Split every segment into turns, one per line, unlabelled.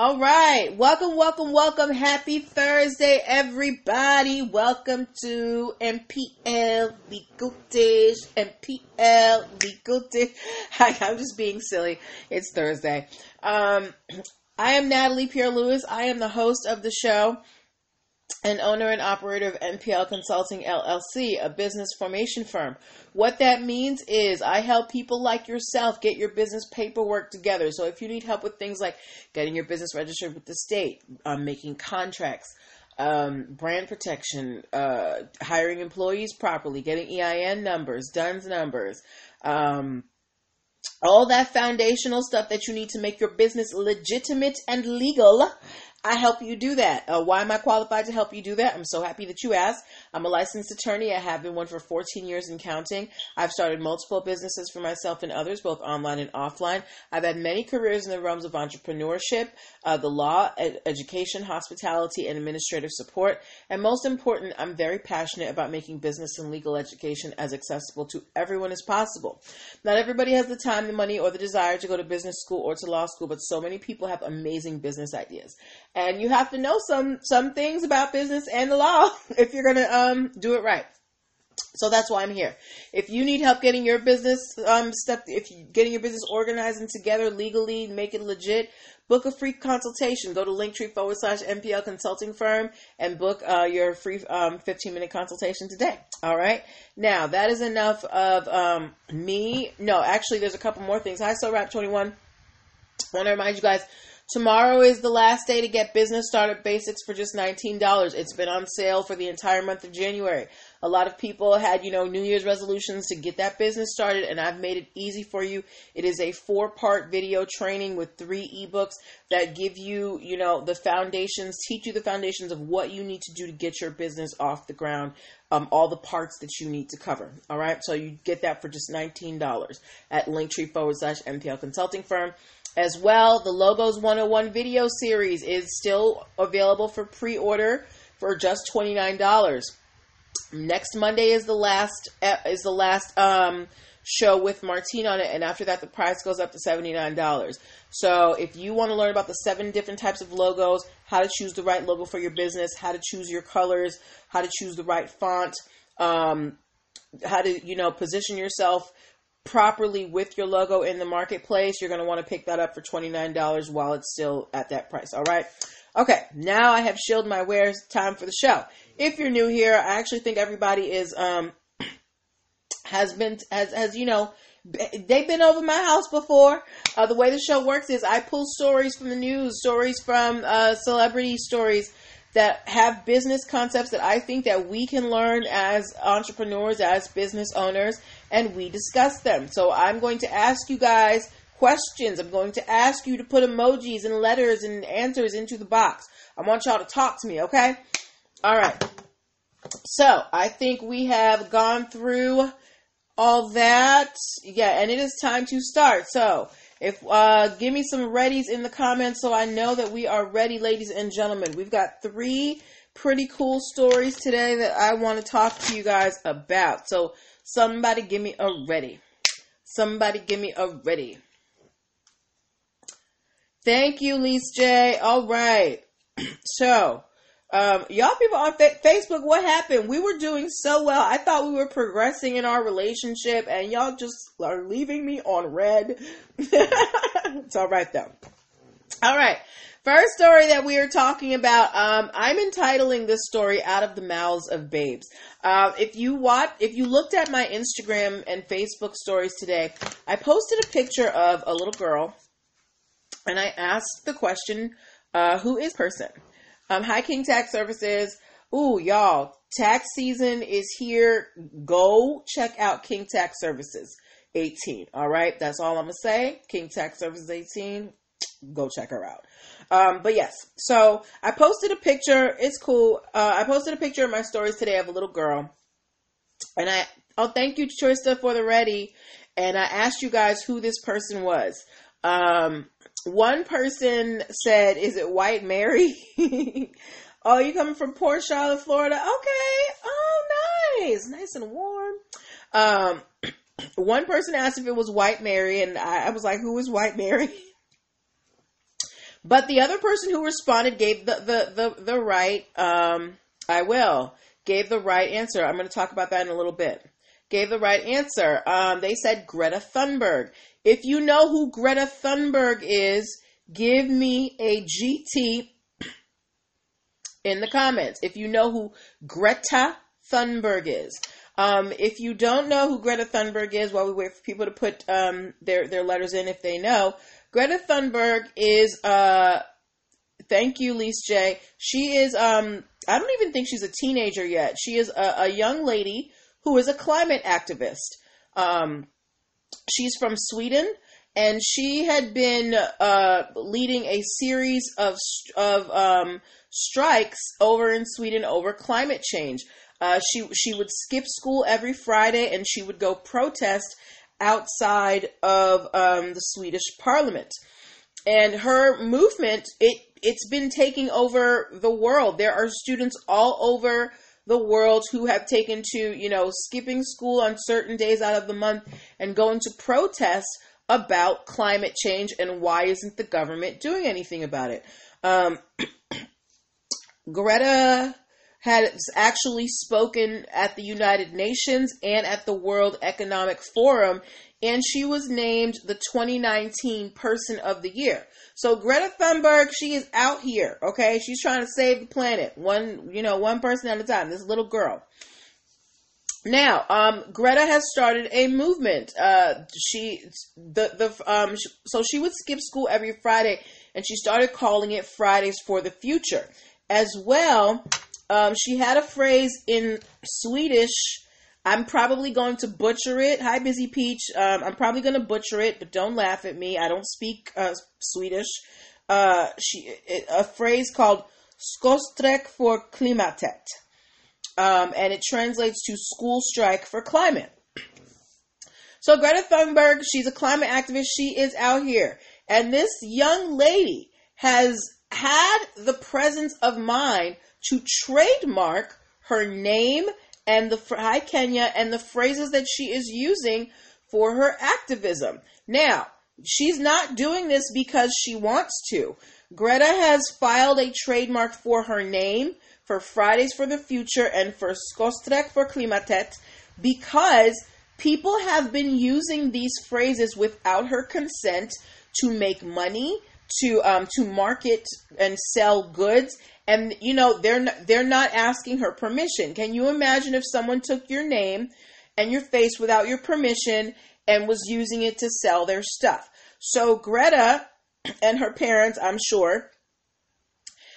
All right. Welcome, welcome, welcome. Happy Thursday, everybody. Welcome to NPL Legal Dish. NPL Legal Dish. I'm just being silly. It's Thursday. Um, I am Natalie Pierre Lewis. I am the host of the show and owner and operator of NPL Consulting LLC, a business formation firm. What that means is I help people like yourself get your business paperwork together. So if you need help with things like getting your business registered with the state, um, making contracts, um, brand protection, uh, hiring employees properly, getting EIN numbers, DUNS numbers, um, all that foundational stuff that you need to make your business legitimate and legal I help you do that. Uh, why am I qualified to help you do that? I'm so happy that you asked. I'm a licensed attorney. I have been one for 14 years and counting. I've started multiple businesses for myself and others, both online and offline. I've had many careers in the realms of entrepreneurship, uh, the law, ed- education, hospitality, and administrative support. And most important, I'm very passionate about making business and legal education as accessible to everyone as possible. Not everybody has the time, the money, or the desire to go to business school or to law school, but so many people have amazing business ideas and you have to know some some things about business and the law if you're to um, do it right. So that's why I'm here. If you need help getting your business um, stuff, if you getting your business organized and together legally, make it legit, book a free consultation. Go to linktree forward slash NPL consulting firm and book uh, your free um, 15 minute consultation today. All right. Now that is enough of um, me. No, actually, there's a couple more things. Hi, so rap 21. I want to remind you guys Tomorrow is the last day to get business startup basics for just $19. It's been on sale for the entire month of January. A lot of people had, you know, New Year's resolutions to get that business started, and I've made it easy for you. It is a four part video training with three ebooks that give you, you know, the foundations, teach you the foundations of what you need to do to get your business off the ground, um, all the parts that you need to cover. All right, so you get that for just $19 at linktree forward slash NPL consulting firm. As well, the Logos 101 video series is still available for pre-order for just $29. Next Monday is the last is the last um, show with Martine on it, and after that, the price goes up to $79. So, if you want to learn about the seven different types of logos, how to choose the right logo for your business, how to choose your colors, how to choose the right font, um, how to you know position yourself properly with your logo in the marketplace, you're going to want to pick that up for $29 while it's still at that price. All right. Okay. Now I have shielded my wares. Time for the show. If you're new here, I actually think everybody is, um, has been, has, has, you know, they've been over my house before. Uh, the way the show works is I pull stories from the news, stories from, uh, celebrity stories, that have business concepts that I think that we can learn as entrepreneurs, as business owners, and we discuss them. So I'm going to ask you guys questions. I'm going to ask you to put emojis and letters and answers into the box. I want y'all to talk to me, okay? All right. So I think we have gone through all that. Yeah, and it is time to start. So if uh, give me some readies in the comments so I know that we are ready, ladies and gentlemen. We've got three pretty cool stories today that I want to talk to you guys about. So somebody give me a ready. Somebody give me a ready. Thank you, Lise J. All right. So um, y'all people on fa- Facebook, what happened? We were doing so well. I thought we were progressing in our relationship, and y'all just are leaving me on red. it's all right though. All right. First story that we are talking about, um, I'm entitling this story "Out of the Mouths of Babes." Uh, if you watch, if you looked at my Instagram and Facebook stories today, I posted a picture of a little girl, and I asked the question, uh, "Who is person?" Um, High King Tax Services. Ooh, y'all, tax season is here. Go check out King Tax Services 18. All right, that's all I'm gonna say. King Tax Services 18. Go check her out. Um, but yes, so I posted a picture. It's cool. Uh, I posted a picture of my stories today of a little girl, and I oh thank you Choista for the ready, and I asked you guys who this person was. Um, one person said, "Is it White Mary?" oh, you coming from Port Charlotte, Florida? Okay. Oh, nice, nice and warm. Um, one person asked if it was White Mary, and I, I was like, "Who is White Mary?" But the other person who responded gave the the the, the right. Um, I will gave the right answer. I'm going to talk about that in a little bit. Gave the right answer. Um, they said Greta Thunberg. If you know who Greta Thunberg is, give me a GT in the comments. If you know who Greta Thunberg is. Um, if you don't know who Greta Thunberg is, while we wait for people to put um, their their letters in, if they know, Greta Thunberg is. Uh, thank you, Lise J. She is. Um, I don't even think she's a teenager yet. She is a, a young lady who is a climate activist. Um, she's from Sweden, and she had been uh, leading a series of of um, strikes over in Sweden over climate change. Uh, she she would skip school every Friday and she would go protest outside of um, the Swedish Parliament. And her movement it it's been taking over the world. There are students all over the world who have taken to you know skipping school on certain days out of the month and going to protest about climate change and why isn't the government doing anything about it. Um, Greta had actually spoken at the United Nations and at the World Economic Forum, and she was named the 2019 Person of the Year. So Greta Thunberg, she is out here, okay? She's trying to save the planet, one, you know, one person at a time. This little girl. Now, um, Greta has started a movement. Uh, she, the the um, so she would skip school every Friday, and she started calling it Fridays for the Future as well. Um, she had a phrase in Swedish. I'm probably going to butcher it. Hi, Busy Peach. Um, I'm probably going to butcher it, but don't laugh at me. I don't speak uh, Swedish. Uh, she a phrase called "skostrek for klimatet," um, and it translates to "school strike for climate." So Greta Thunberg, she's a climate activist. She is out here, and this young lady has had the presence of mind to trademark her name and the hi Kenya and the phrases that she is using for her activism. Now, she's not doing this because she wants to. Greta has filed a trademark for her name for Fridays for the Future and for Skostrek for Klimatet because people have been using these phrases without her consent to make money to um, to market and sell goods and you know they're not, they're not asking her permission. Can you imagine if someone took your name and your face without your permission and was using it to sell their stuff? So greta and her parents i'm sure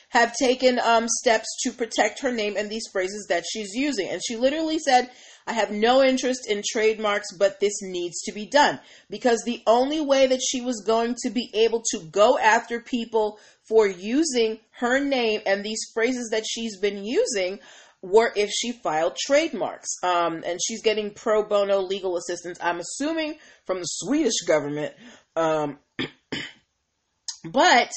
have taken um, steps to protect her name and these phrases that she's using. And she literally said I have no interest in trademarks, but this needs to be done. Because the only way that she was going to be able to go after people for using her name and these phrases that she's been using were if she filed trademarks. Um, and she's getting pro bono legal assistance, I'm assuming, from the Swedish government. Um, but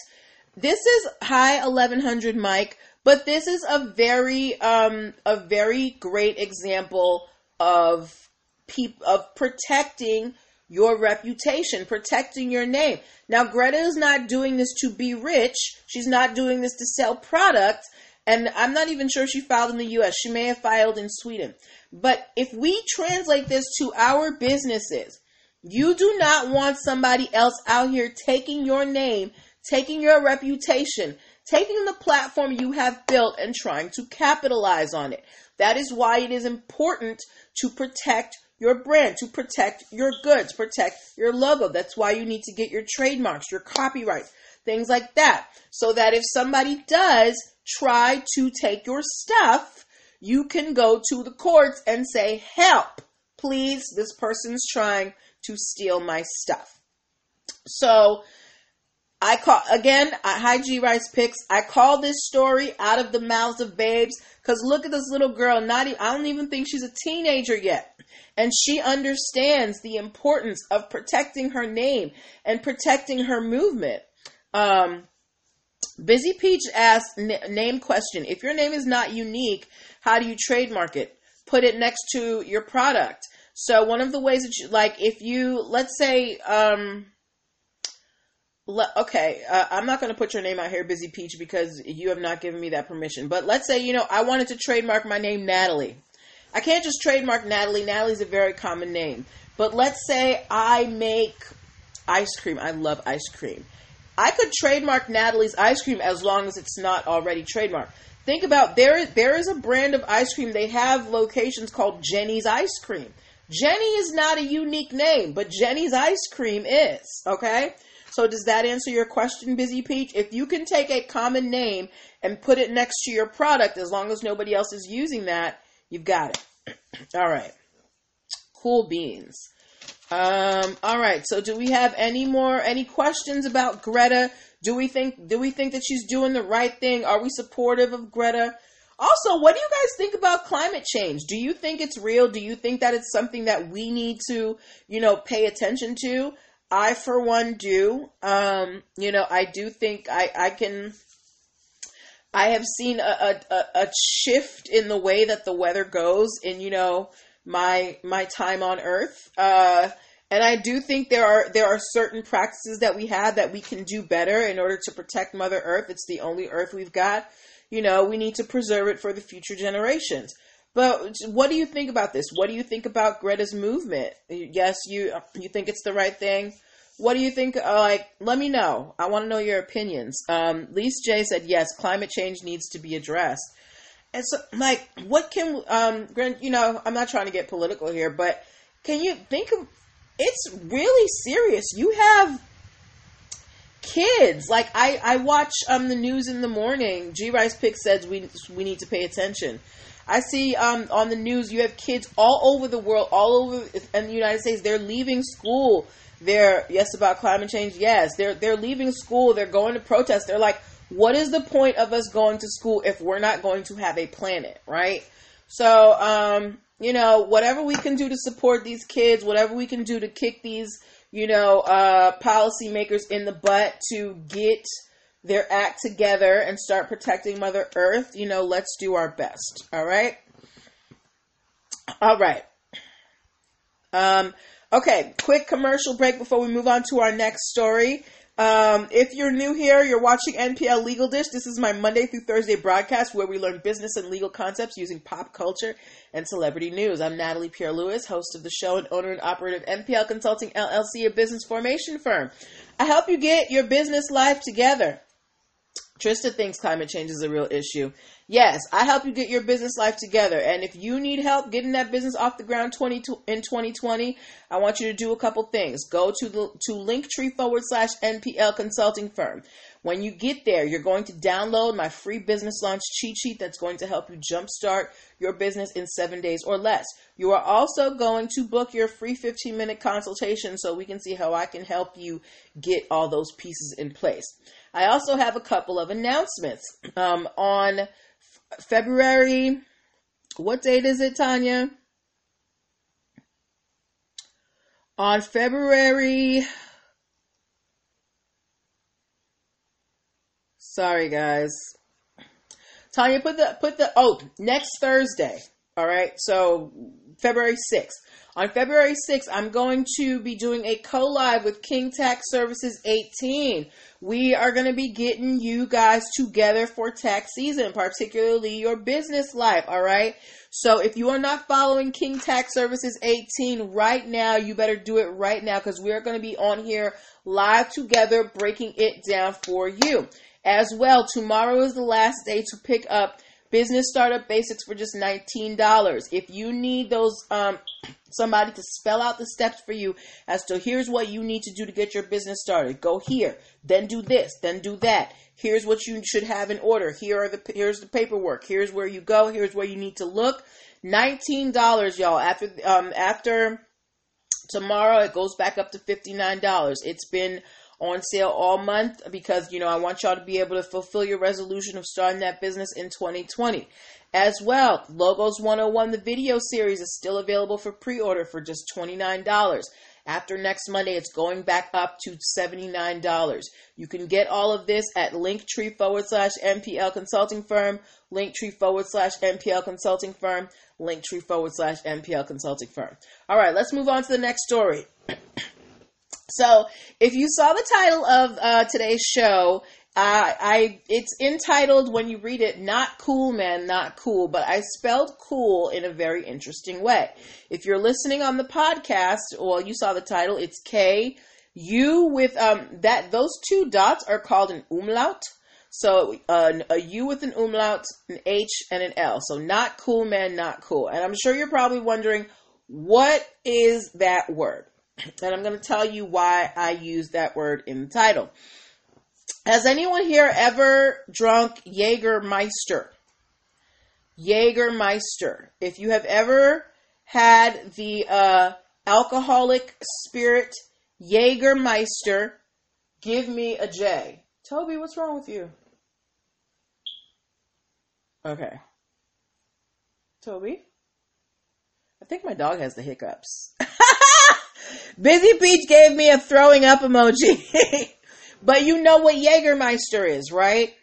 this is high 1100 Mike, but this is a very um, a very great example of peop- of protecting your reputation, protecting your name. Now, Greta is not doing this to be rich. She's not doing this to sell products. And I'm not even sure she filed in the US. She may have filed in Sweden. But if we translate this to our businesses, you do not want somebody else out here taking your name, taking your reputation, taking the platform you have built and trying to capitalize on it. That is why it is important to protect your brand, to protect your goods, protect your logo. That's why you need to get your trademarks, your copyrights, things like that. So that if somebody does try to take your stuff, you can go to the courts and say, help, please, this person's trying to steal my stuff. So, I call again. Hi, G Rice Picks. I call this story out of the mouths of babes because look at this little girl. Not even, I don't even think she's a teenager yet, and she understands the importance of protecting her name and protecting her movement. Um, Busy Peach asked name question. If your name is not unique, how do you trademark it? Put it next to your product. So one of the ways that you like, if you let's say. Um, le- okay, uh, I'm not going to put your name out here, Busy Peach, because you have not given me that permission. But let's say, you know, I wanted to trademark my name, Natalie. I can't just trademark Natalie. Natalie's a very common name. But let's say I make ice cream. I love ice cream. I could trademark Natalie's ice cream as long as it's not already trademarked. Think about there there is a brand of ice cream. They have locations called Jenny's Ice Cream. Jenny is not a unique name, but Jenny's Ice Cream is. Okay? So does that answer your question, Busy Peach? If you can take a common name and put it next to your product, as long as nobody else is using that, you've got it. all right. Cool beans. Um, all right. So do we have any more any questions about Greta? Do we think do we think that she's doing the right thing? Are we supportive of Greta? Also, what do you guys think about climate change? Do you think it's real? Do you think that it's something that we need to, you know, pay attention to? I, for one, do. Um, you know, I do think I, I can. I have seen a, a, a shift in the way that the weather goes in, you know, my my time on Earth. Uh, and I do think there are there are certain practices that we have that we can do better in order to protect Mother Earth. It's the only Earth we've got. You know, we need to preserve it for the future generations. But what do you think about this? What do you think about Greta's movement? Yes, you you think it's the right thing. What do you think? Uh, like, let me know. I want to know your opinions. Um, Lise J said yes. Climate change needs to be addressed. And so, like, what can um, you know? I'm not trying to get political here, but can you think of? It's really serious. You have kids. Like I, I watch um the news in the morning. G Rice Pick says we we need to pay attention. I see um on the news you have kids all over the world, all over in the United States. They're leaving school. They're yes about climate change. Yes, they're they're leaving school. They're going to protest. They're like, what is the point of us going to school if we're not going to have a planet, right? So, um, you know, whatever we can do to support these kids, whatever we can do to kick these, you know, uh, policymakers in the butt to get their act together and start protecting Mother Earth, you know, let's do our best. All right. All right. Um, okay, quick commercial break before we move on to our next story. Um, if you're new here, you're watching NPL Legal Dish. This is my Monday through Thursday broadcast where we learn business and legal concepts using pop culture and celebrity news. I'm Natalie Pierre Lewis, host of the show and owner and operator of NPL Consulting LLC, a business formation firm. I help you get your business life together. Trista thinks climate change is a real issue. Yes, I help you get your business life together. And if you need help getting that business off the ground 20 in 2020, I want you to do a couple things. Go to the to Linktree forward slash NPL consulting firm. When you get there, you're going to download my free business launch cheat sheet that's going to help you jumpstart your business in seven days or less. You are also going to book your free 15 minute consultation so we can see how I can help you get all those pieces in place. I also have a couple of announcements. Um, on February, what date is it, Tanya? On February, sorry guys. Tanya, put the put the oh next Thursday. All right, so February sixth. On February 6th, I'm going to be doing a co live with King Tax Services 18 we are going to be getting you guys together for tax season, particularly your business life. All right. So if you are not following King Tax Services 18 right now, you better do it right now because we are going to be on here live together, breaking it down for you. As well, tomorrow is the last day to pick up business startup basics for just $19. If you need those, um, somebody to spell out the steps for you as to here's what you need to do to get your business started. Go here, then do this, then do that. Here's what you should have in order. Here are the here's the paperwork. Here's where you go. Here's where you need to look. Nineteen dollars, y'all. After um after tomorrow, it goes back up to fifty nine dollars. It's been on sale all month because you know I want y'all to be able to fulfill your resolution of starting that business in 2020. As well, Logos 101 the video series is still available for pre-order for just $29. After next Monday, it's going back up to $79. You can get all of this at linktree forward slash NPL consulting firm, linktree forward slash NPL consulting firm, linktree forward slash NPL consulting firm. All right, let's move on to the next story. So, if you saw the title of uh, today's show, uh, I it's entitled when you read it, "Not Cool Man, Not Cool," but I spelled "cool" in a very interesting way. If you're listening on the podcast, well, you saw the title. It's K U with um that those two dots are called an umlaut. So uh, a U with an umlaut, an H, and an L. So not cool, man, not cool. And I'm sure you're probably wondering what is that word. And I'm going to tell you why I use that word in the title. Has anyone here ever drunk Jägermeister? Jägermeister. If you have ever had the uh, alcoholic spirit Jägermeister, give me a J. Toby, what's wrong with you? Okay. Toby? I think my dog has the hiccups. Busy Peach gave me a throwing up emoji. but you know what Jägermeister is, right?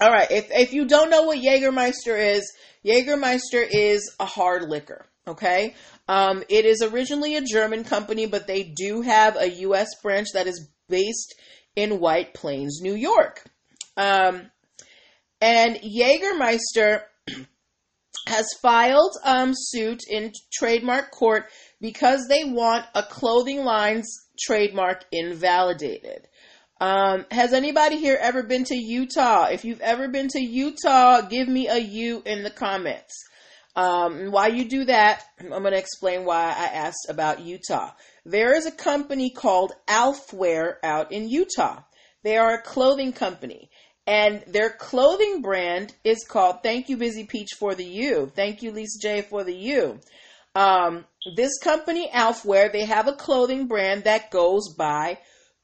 All right. If, if you don't know what Jägermeister is, Jägermeister is a hard liquor. Okay. Um, it is originally a German company, but they do have a U.S. branch that is based in White Plains, New York. Um, and Jägermeister has filed um, suit in trademark court because they want a clothing line's trademark invalidated. Um, has anybody here ever been to Utah? If you've ever been to Utah, give me a U in the comments. Um, while you do that, I'm going to explain why I asked about Utah. There is a company called Alfwear out in Utah. They are a clothing company. And their clothing brand is called Thank You Busy Peach for the U. Thank you Lisa J for the U. Um, this company, Alfwear, they have a clothing brand that goes by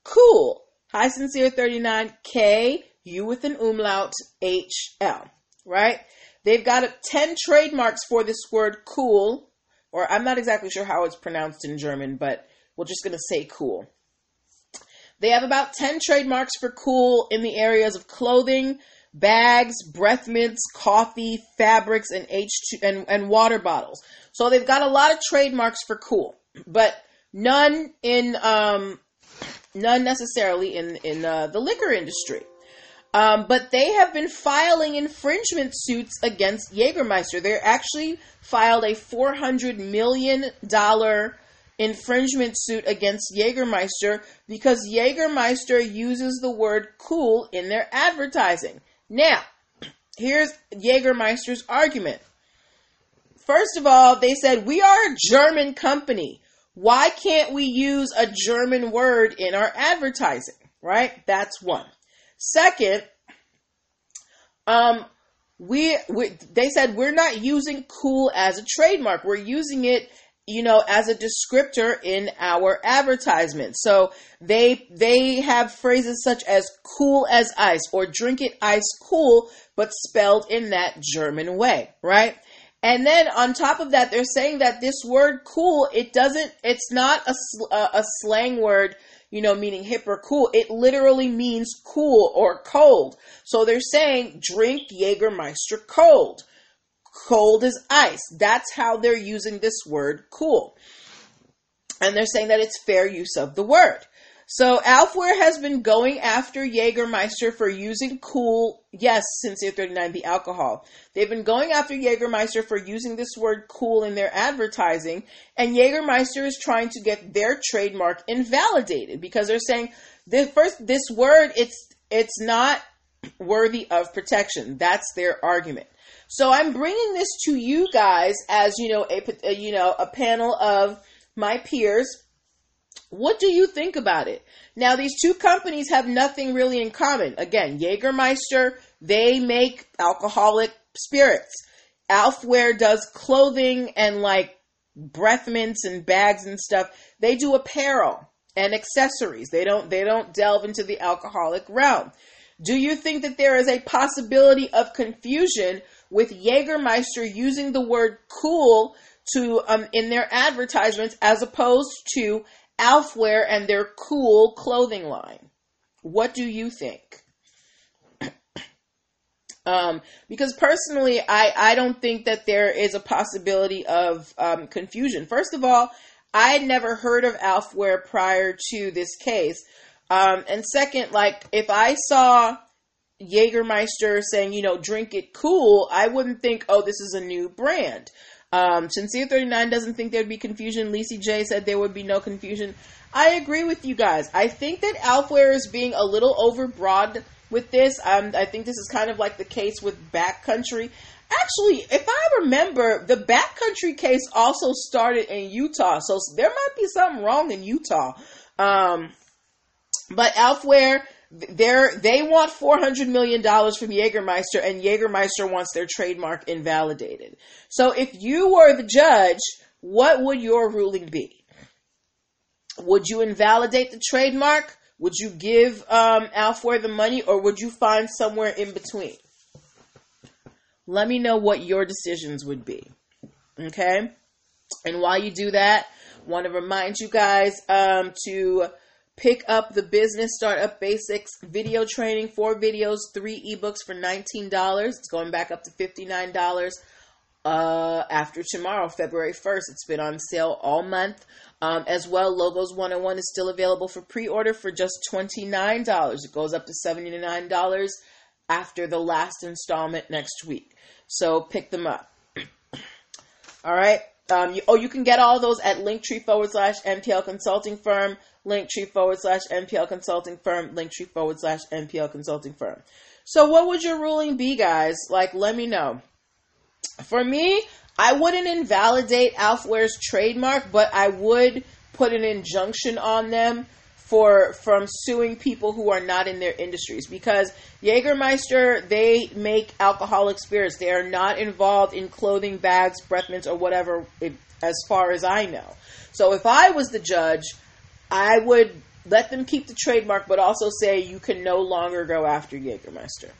Cool. High Sincere 39 K, U with an umlaut, H L. Right? They've got 10 trademarks for this word cool, or I'm not exactly sure how it's pronounced in German, but we're just going to say cool. They have about 10 trademarks for cool in the areas of clothing, bags, breath mints, coffee, fabrics, and H2 and, and water bottles. So they've got a lot of trademarks for cool, but none in um, none necessarily in in uh, the liquor industry. Um, but they have been filing infringement suits against Jägermeister. They actually filed a four hundred million dollar infringement suit against Jägermeister because Jägermeister uses the word cool in their advertising. Now, here's Jägermeister's argument. First of all, they said, We are a German company. Why can't we use a German word in our advertising? Right? That's one. Second, um, we, we they said we're not using cool as a trademark. We're using it you know as a descriptor in our advertisement. So they they have phrases such as cool as ice or drink it ice cool but spelled in that german way right? And then on top of that they're saying that this word cool it doesn't it's not a, a slang word you know meaning hip or cool. It literally means cool or cold. So they're saying drink jägermeister cold cold as ice. That's how they're using this word cool. And they're saying that it's fair use of the word. So Alfwear has been going after Jägermeister for using cool, yes, since year 39, the alcohol. They've been going after Jägermeister for using this word cool in their advertising, and Jägermeister is trying to get their trademark invalidated because they're saying the first this word it's it's not worthy of protection. That's their argument. So I'm bringing this to you guys as you know a, a you know a panel of my peers. What do you think about it? Now these two companies have nothing really in common. Again, Jägermeister, they make alcoholic spirits. Alfwear does clothing and like breath mints and bags and stuff. They do apparel and accessories. They don't they don't delve into the alcoholic realm. Do you think that there is a possibility of confusion with Jägermeister using the word cool to um, in their advertisements as opposed to Alfwear and their cool clothing line. What do you think? um, because personally, I, I don't think that there is a possibility of um, confusion. First of all, I had never heard of Alfwear prior to this case. Um, and second, like if I saw Jägermeister saying, you know, drink it cool, I wouldn't think, oh, this is a new brand. Um, Sincere 39 doesn't think there'd be confusion. Lacey J said there would be no confusion. I agree with you guys. I think that Alfwear is being a little overbroad with this. Um, I think this is kind of like the case with Backcountry. Actually, if I remember, the Backcountry case also started in Utah, so there might be something wrong in Utah. Um, but Alfwear, they're, they want $400 million from Jägermeister, and Jägermeister wants their trademark invalidated. So if you were the judge, what would your ruling be? Would you invalidate the trademark? Would you give um, the money, or would you find somewhere in between? Let me know what your decisions would be. Okay? And while you do that, want to remind you guys um, to pick up the Business Startup Basics video training. Four videos, three ebooks for $19. It's going back up to $59 uh, after tomorrow, February 1st. It's been on sale all month. Um, as well, Logos 101 is still available for pre order for just $29. It goes up to $79 after the last installment next week. So pick them up. all right. Um, you, oh, you can get all those at linktree forward slash NPL consulting firm, linktree forward slash NPL consulting firm, linktree forward slash NPL consulting firm. So, what would your ruling be, guys? Like, let me know. For me, I wouldn't invalidate Alfwear's trademark, but I would put an injunction on them for from suing people who are not in their industries because Jägermeister they make alcoholic spirits. They are not involved in clothing, bags, breath mints, or whatever. As far as I know, so if I was the judge, I would let them keep the trademark, but also say you can no longer go after Jägermeister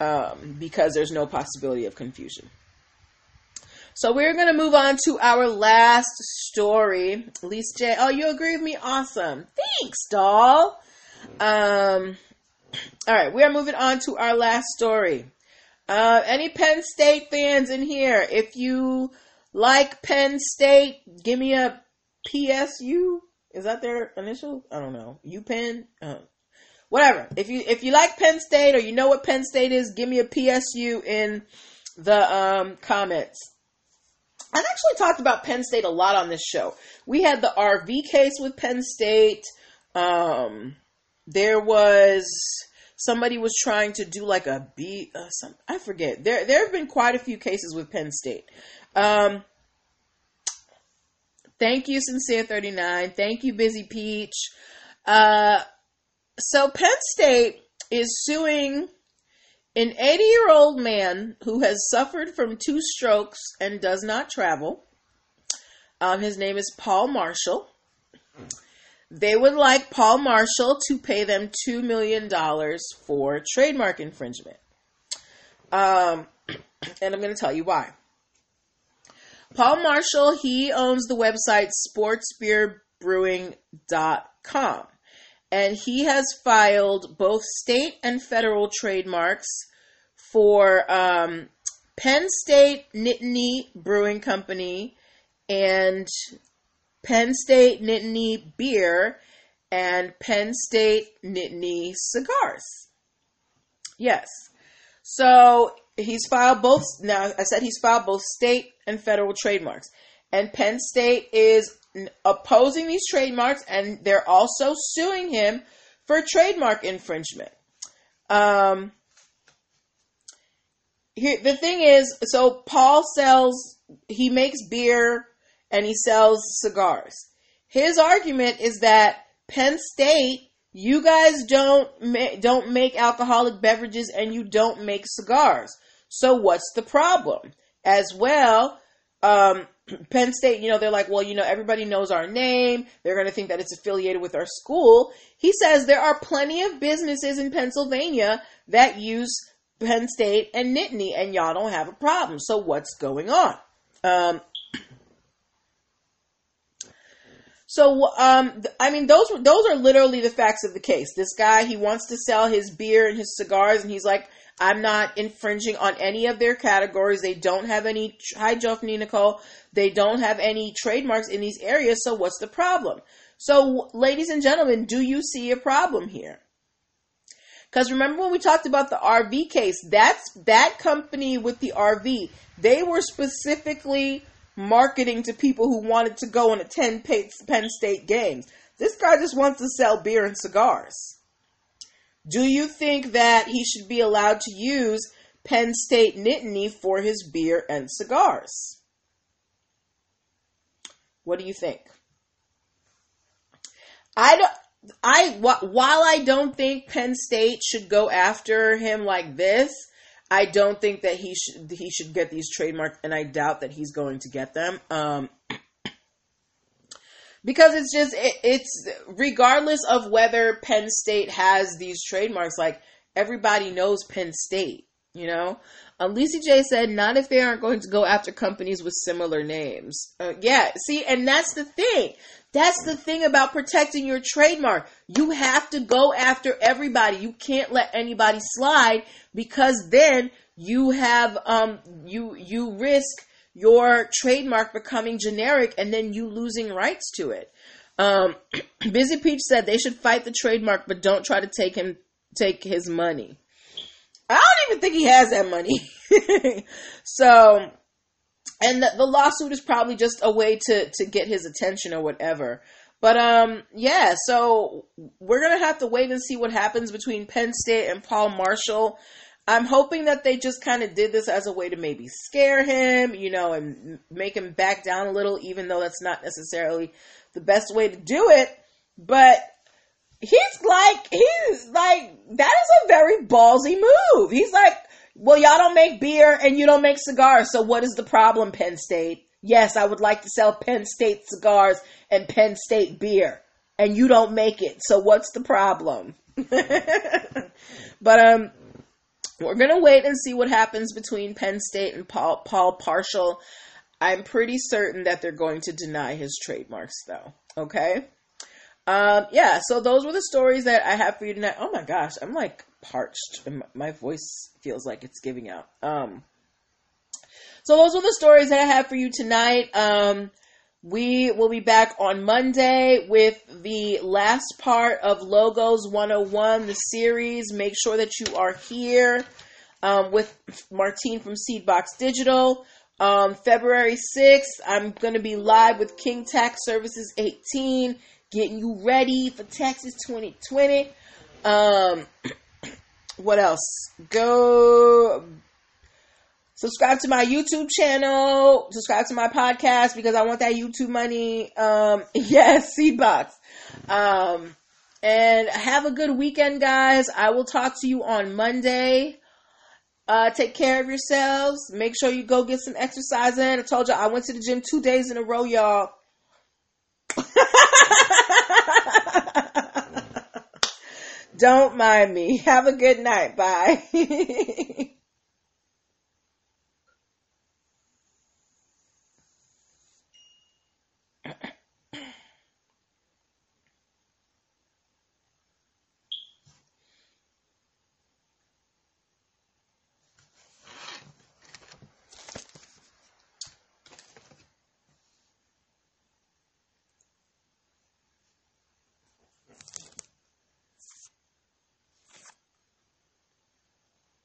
um, because there's no possibility of confusion. So we're going to move on to our last story. Lisa J. Oh, you agree with me? Awesome. Thanks, doll. Um, all right, we are moving on to our last story. Uh, any Penn State fans in here? If you like Penn State, give me a PSU. Is that their initial? I don't know. UPenn. Uh, whatever. If you if you like Penn State or you know what Penn State is, give me a PSU in the um, comments. I've actually talked about Penn State a lot on this show. We had the RV case with Penn State. Um, there was somebody was trying to do like a B. Uh, some I forget. There there have been quite a few cases with Penn State. Um, thank you, sincere thirty nine. Thank you, busy peach. Uh, so Penn State is suing an 80 year old man who has suffered from two strokes and does not travel. Um, his name is Paul Marshall. They would like Paul Marshall to pay them $2 million for trademark infringement. Um, and I'm going to tell you why. Paul Marshall, he owns the website sportsbeerbrewing.com and he has filed both state and federal trademarks for um, Penn State Nittany Brewing Company and Penn State Nittany Beer and Penn State Nittany Cigars. Yes. So he's filed both. Now, I said he's filed both state and federal trademarks. And Penn State is opposing these trademarks and they're also suing him for trademark infringement. Um, here, the thing is, so Paul sells, he makes beer and he sells cigars. His argument is that Penn State, you guys don't ma- don't make alcoholic beverages and you don't make cigars. So what's the problem? As well, um, Penn State, you know, they're like, well, you know, everybody knows our name. They're going to think that it's affiliated with our school. He says there are plenty of businesses in Pennsylvania that use Penn State and Nittany, and y'all don't have a problem. So what's going on? Um, So, um, I mean, those those are literally the facts of the case. This guy, he wants to sell his beer and his cigars, and he's like, I'm not infringing on any of their categories. They don't have any, hi, Joffney Nicole, they don't have any trademarks in these areas, so what's the problem? So, ladies and gentlemen, do you see a problem here? Because remember when we talked about the RV case, that's that company with the RV, they were specifically marketing to people who wanted to go and attend Penn State games. This guy just wants to sell beer and cigars. Do you think that he should be allowed to use Penn State Nittany for his beer and cigars? What do you think? I don't. I while I don't think Penn State should go after him like this, I don't think that he should he should get these trademarks, and I doubt that he's going to get them. Um, because it's just it, it's regardless of whether Penn State has these trademarks, like everybody knows Penn State, you know. Lisa J said, "Not if they aren't going to go after companies with similar names." Uh, yeah, see, and that's the thing. That's the thing about protecting your trademark. You have to go after everybody. You can't let anybody slide because then you have um you you risk your trademark becoming generic and then you losing rights to it. Um, Busy Peach said they should fight the trademark, but don't try to take him take his money. I don't even think he has that money. so and the, the, lawsuit is probably just a way to to get his attention or whatever. But um, yeah. So we're gonna have to wait and see what happens between Penn State and Paul Marshall. I'm hoping that they just kind of did this as a way to maybe scare him, you know, and make him back down a little, even though that's not necessarily the best way to do it. But he's like, he's like, that is a very ballsy move. He's like, well, y'all don't make beer and you don't make cigars. So what is the problem, Penn State? Yes, I would like to sell Penn State cigars and Penn State beer. And you don't make it. So what's the problem? but um we're gonna wait and see what happens between Penn State and Paul Paul Marshall. I'm pretty certain that they're going to deny his trademarks though. Okay? Um yeah, so those were the stories that I have for you tonight. Oh my gosh, I'm like parched my voice feels like it's giving out. Um, so those were the stories that I have for you tonight. Um, we will be back on Monday with the last part of Logos 101, the series. Make sure that you are here um, with Martine from Seedbox Digital. Um, February 6th, I'm going to be live with King Tax Services 18, getting you ready for Texas 2020. Um, what else? Go subscribe to my YouTube channel, subscribe to my podcast because I want that YouTube money. Um, yes, Seedbox. Um, and have a good weekend, guys. I will talk to you on Monday. Uh, take care of yourselves. Make sure you go get some exercise in. I told you I went to the gym two days in a row, y'all. Don't mind me. Have a good night. Bye.